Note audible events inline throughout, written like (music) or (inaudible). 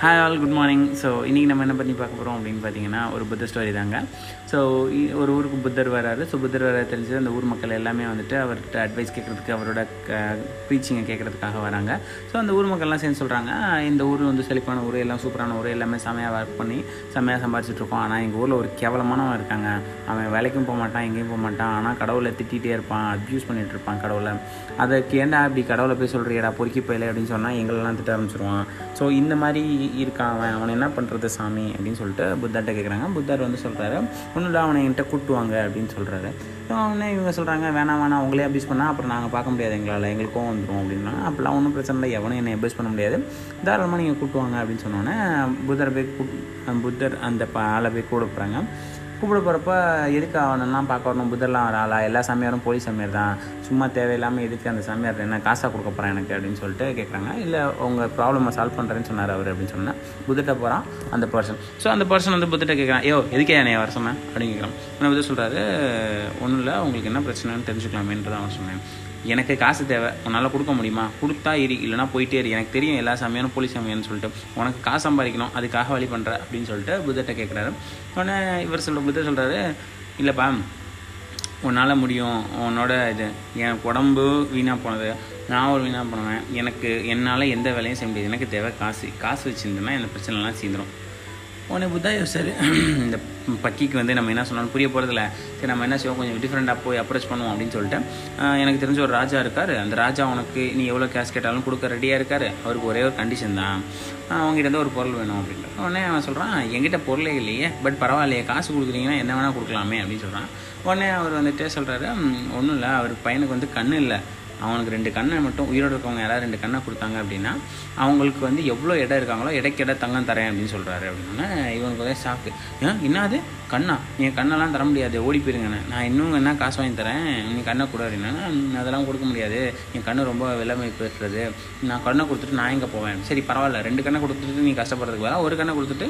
Hi all good morning so இன்றைக்கி நம்ம என்ன பண்ணி பார்க்க போகிறோம் அப்படின்னு பார்த்தீங்கன்னா ஒரு புத்த ஸ்டோரி தாங்க. ஸோ ஒரு ஊருக்கு புத்தர் வராரு. ஸோ புத்தர் வர தெரிஞ்சு அந்த ஊர் மக்கள் எல்லாமே வந்துட்டு அவர்கிட்ட அட்வைஸ் கேட்குறதுக்கு அவரோட ப்ரீச்சிங்கை கேட்குறதுக்காக வராங்க. ஸோ அந்த ஊர் மக்கள்லாம் சேர்ந்து சொல்கிறாங்க இந்த ஊர் வந்து செழிப்பான ஊர் எல்லாம் சூப்பரான ஊர் எல்லாமே செமையாக ஒர்க் பண்ணி செமையாக சம்பாரிச்சிட்டுருக்கோம் ஆனால் எங்கள் ஊரில் ஒரு கேவலமானவன் இருக்காங்க. அவன் வேலைக்கும் போக மாட்டான் எங்கேயும் போக மாட்டான். ஆனால் கடவுளை திட்டிகிட்டே இருப்பான் அப்யூஸ் பண்ணிகிட்டு இருப்பான் கடவுளை. அதுக்கு ஏன்டா அப்படி கடவுளை போய் சொல்கிறியடா பொறுக்கி போயில அப்படின்னு சொன்னால் எங்களெல்லாம் திட்ட ஆரம்பிச்சிருவான். ஸோ இந்த மாதிரி இருக்கான் அவன். அவன் என்ன பண்ணுறது சாமி அப்படின்னு சொல்லிட்டு புத்தர்கிட்ட கேட்குறாங்க புத்தர் வந்து சொல்கிறாரு ஒன்றும் இல்லை அவனை என்கிட்ட கூட்டுவாங்க அப்படின்னு சொல்கிறாரு உடனே இவங்க சொல்கிறாங்க வேணாம் வேணாம் அவங்களே அபியூஸ் பண்ணால் அப்புறம் நாங்கள் பார்க்க முடியாது எங்களால். எங்களுக்கும் வந்துடும் அப்படின்னா. அப்படிலாம் ஒன்றும் பிரச்சனை இல்லை. எவனும் என்னை அபியூஸ் பண்ண முடியாது. தாராளமாக நீங்கள் கூட்டுவாங்க அப்படின்னு சொன்னோன்னே புத்தரை போய் புத்தர் அந்த ஆளை போய் கூட போகிறாங்க கூப்பிட போகிறப்ப எதுக்கு அவனெல்லாம் பார்க்க வரணும்? புதர்லாம் வர ஆளா? எல்லா சாமியாரும் போலீஸ் சாமியார் தான். சும்மா தேவையில்லாமல் எதுக்கு அந்த சாமியார் என்ன காசாக கொடுக்க போகிறேன் எனக்கு அப்படின்னு சொல்லிட்டு கேட்குறாங்க இல்லை உங்கள் ப்ராப்ளமை சால்வ் பண்ணுறேன்னு சொன்னார் அவர் அப்படின்னு சொன்னால் புத்தர்கிட்ட போகிறான் அந்த பர்சன் ஸோ அந்த பர்சன் வந்து புத்திட்ட கேட்குறான் ஐயோ எதுக்கே என்னைய வர சொன்னேன் அப்படின்னு கேட்குறான் நான் புத்தர் சொல்கிறாரு ஒன்றும் இல்லை உங்களுக்கு என்ன பிரச்சனைன்னு தெரிஞ்சுக்கலாமேன்றதான் அவன் சொன்னேன். எனக்கு காசு தேவை உன்னால் கொடுக்க முடியுமா? கொடுத்தா இரு இல்லைனா போயிட்டே இரு. எனக்கு தெரியும் எல்லா சமயம் போலீஸ் சமயம்னு சொல்லிட்டு உனக்கு காசு சம்பாதிக்கணும் அதுக்காக வழி பண்ணுற அப்படின்னு சொல்லிட்டு புத்தர்கிட்ட கேட்குறாரு உடனே இவர் சொல்ல புத்தர் சொல்கிறாரு இல்லைப்பா உன்னால் முடியும். உன்னோட இது என் உடம்பு வீணாக போனது. நான் ஒரு வீணாக போனேன் எனக்கு என்னால் எந்த வேலையும் செய்ய முடியாது. எனக்கு தேவை காசு. காசு வச்சுருந்தேன்னா இந்த பிரச்சனைலாம் சேர்ந்துடும் உடனே புத்தா யோசிச்சார். (clears throat) இந்த பக்கிக்கு வந்து நம்ம என்ன சொன்னாலும் புரிய போகிறதில்ல சரி நம்ம என்ன செய்வோம்? கொஞ்சம் டிஃப்ரெண்ட்டாக போய் அப்ரோச் பண்ணுவோம் அப்படின்னு சொல்லிட்டு எனக்கு தெரிஞ்ச ஒரு ராஜா இருக்கார். அந்த ராஜா உனக்கு நீ எவ்வளோ கேஷ் கேட்டாலும் கொடுக்க ரெடியாக இருக்கார். அவருக்கு ஒரே ஒரு கண்டிஷன் தான். அவங்ககிட்ட இருந்து ஒரு பொருள் வேணும் அப்படின்ட்டு. உடனே அவன் சொல்கிறான் எங்கிட்ட பொருளே இல்லையே பட் பரவாயில்லையே காசு கொடுக்குறீங்கன்னா என்ன வேணால் கொடுக்கலாமே அப்படின்னு சொல்கிறான் உடனே அவர் வந்துட்டு சொல்கிறாரு ஒன்றும் இல்லை அவர் பையனுக்கு வந்து கண்ணு இல்லை. அவனுக்கு ரெண்டு கண்ணை மட்டும் உயிரோடு இருக்கவங்க யாராவது ரெண்டு கண்ணை கொடுத்தாங்க அப்படின்னா அவங்களுக்கு வந்து எவ்வளோ இடம் இருக்காங்களோ இடைக்கிட தங்கம் தரேன் அப்படின்னு சொல்கிறாரு அப்படின்னா இவனுக்கு ஒரே ஷாக்கு ஏன்? என்னது கண்ணா. என் கண்ணெல்லாம் தர முடியாது ஓடி போயிருங்கண்ணே நான் இன்னும் என்ன காசு வாங்கி தரேன்? நீ கண்ணை கொடு அப்படின்னா அதெல்லாம் கொடுக்க முடியாது. என் கண்ணு ரொம்ப விலைமை பெற்றது. நான் கண்ணை கொடுத்துட்டு நான் எங்கே போவேன்? சரி பரவாயில்ல. ரெண்டு கண்ணை கொடுத்துட்டு நீ கஷ்டப்படுறதுக்கு வேலை ஒரு கண்ணை கொடுத்துட்டு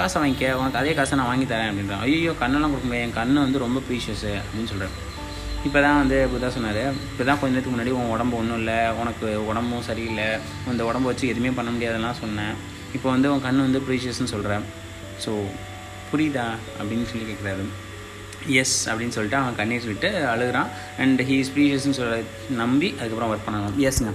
காசை வாங்கிக்க. உனக்கு அதே காசை நான் வாங்கி தரேன். அப்படின்றான். ஐயோ கண்ணெல்லாம் கொடுக்க முடியாது. என் கண்ணு வந்து ரொம்ப ப்ரீஷியஸு அப்படின்னு சொல்கிறேன் இப்போ தான் வந்து புத்தா சொன்னார். இப்போ தான் கொஞ்ச நேரத்துக்கு முன்னாடி உன் உடம்பு ஒன்றும் இல்லை உனக்கு உடம்பும் சரியில்லை இந்த உடம்பு வச்சு எதுவுமே பண்ண முடியாதுலாம் சொன்னேன். இப்போ வந்து உன் கண் வந்து ப்ரீஷியஸ்னு சொல்கிறேன் ஸோ புரியுதா? அப்படின்னு சொல்லி கேட்குறாரு எஸ் அப்படின்னு சொல்லிட்டு அவன் கண்ணீர் விட்டு அழுகிறான். அண்ட் ஹீ ப்ரீஷியஸ்னு சொல்ல நம்பி அதுக்கப்புறம் ஒர்க் பண்ணணும் எஸ்ங்க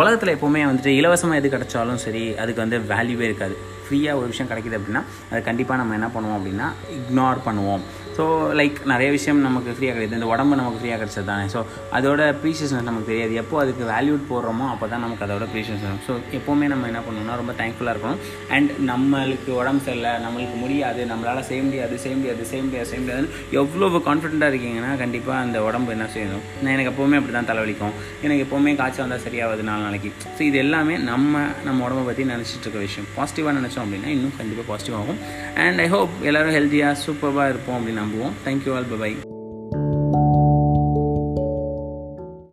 உலகத்தில் எப்போவுமே வந்துட்டு இலவசமாக எது கிடச்சாலும் சரி அதுக்கு வந்து வேல்யூவே இருக்காது. ஃப்ரீயாக ஒரு விஷயம் கிடைக்கிது அப்படின்னா அது கண்டிப்பாக நம்ம என்ன பண்ணுவோம் அப்படின்னா இக்னோர் பண்ணுவோம். ஸோ லைக் நிறைய விஷயம் நமக்கு ஃப்ரீயாக கிடையாது. இந்த உடம்பு நமக்கு ஃப்ரீயாக கிடைச்சது தானே ஸோ அதோட ப்ரீஷியஸ்னஸ் நமக்கு தெரியாது. எப்போ அதுக்கு வேல்யூட் போடுறோமோ அப்போ தான் நமக்கு அதோட ப்ரீஷியஸ் வரும். ஸோ எப்போவுமே நம்ம என்ன பண்ணணும்னா ரொம்ப தேங்க்ஃபுல்லாக இருக்கணும். அண்ட் நம்மளுக்கு உடம்பு சரியில்லை நம்மளுக்கு முடியாது நம்மளால் செய்ய முடியாது செய்ய முடியாது செய்ய முடியாது செய்ய முடியாதுன்னு எவ்வளோ கான்ஃபிடென்ட்டாக இருக்கீங்கன்னா கண்டிப்பாக அந்த உடம்பு என்ன செய்யணும் நான் எனக்கு எப்போவுமே அப்படி தான் தலைவலிக்கும். எனக்கு எப்போவுமே காய்ச்சல் வந்தால் சரியாகுது நாலு நாளைக்கு. ஸோ இது எல்லாமே நம்ம நம்ம உடம்பை பற்றி நினச்சிட்டு இருக்க விஷயம். பாசிட்டிவாக நினச்சோம் அப்படின்னா இன்னும் கண்டிப்பாக பாசிட்டிவ் ஆகும். அண்ட் ஐ ஹோப் எல்லோரும் ஹெல்த்தியாக சூப்பராக இருப்போம் அப்படின்னு நம்புவோம் தேங்க்யூ ஆல் பை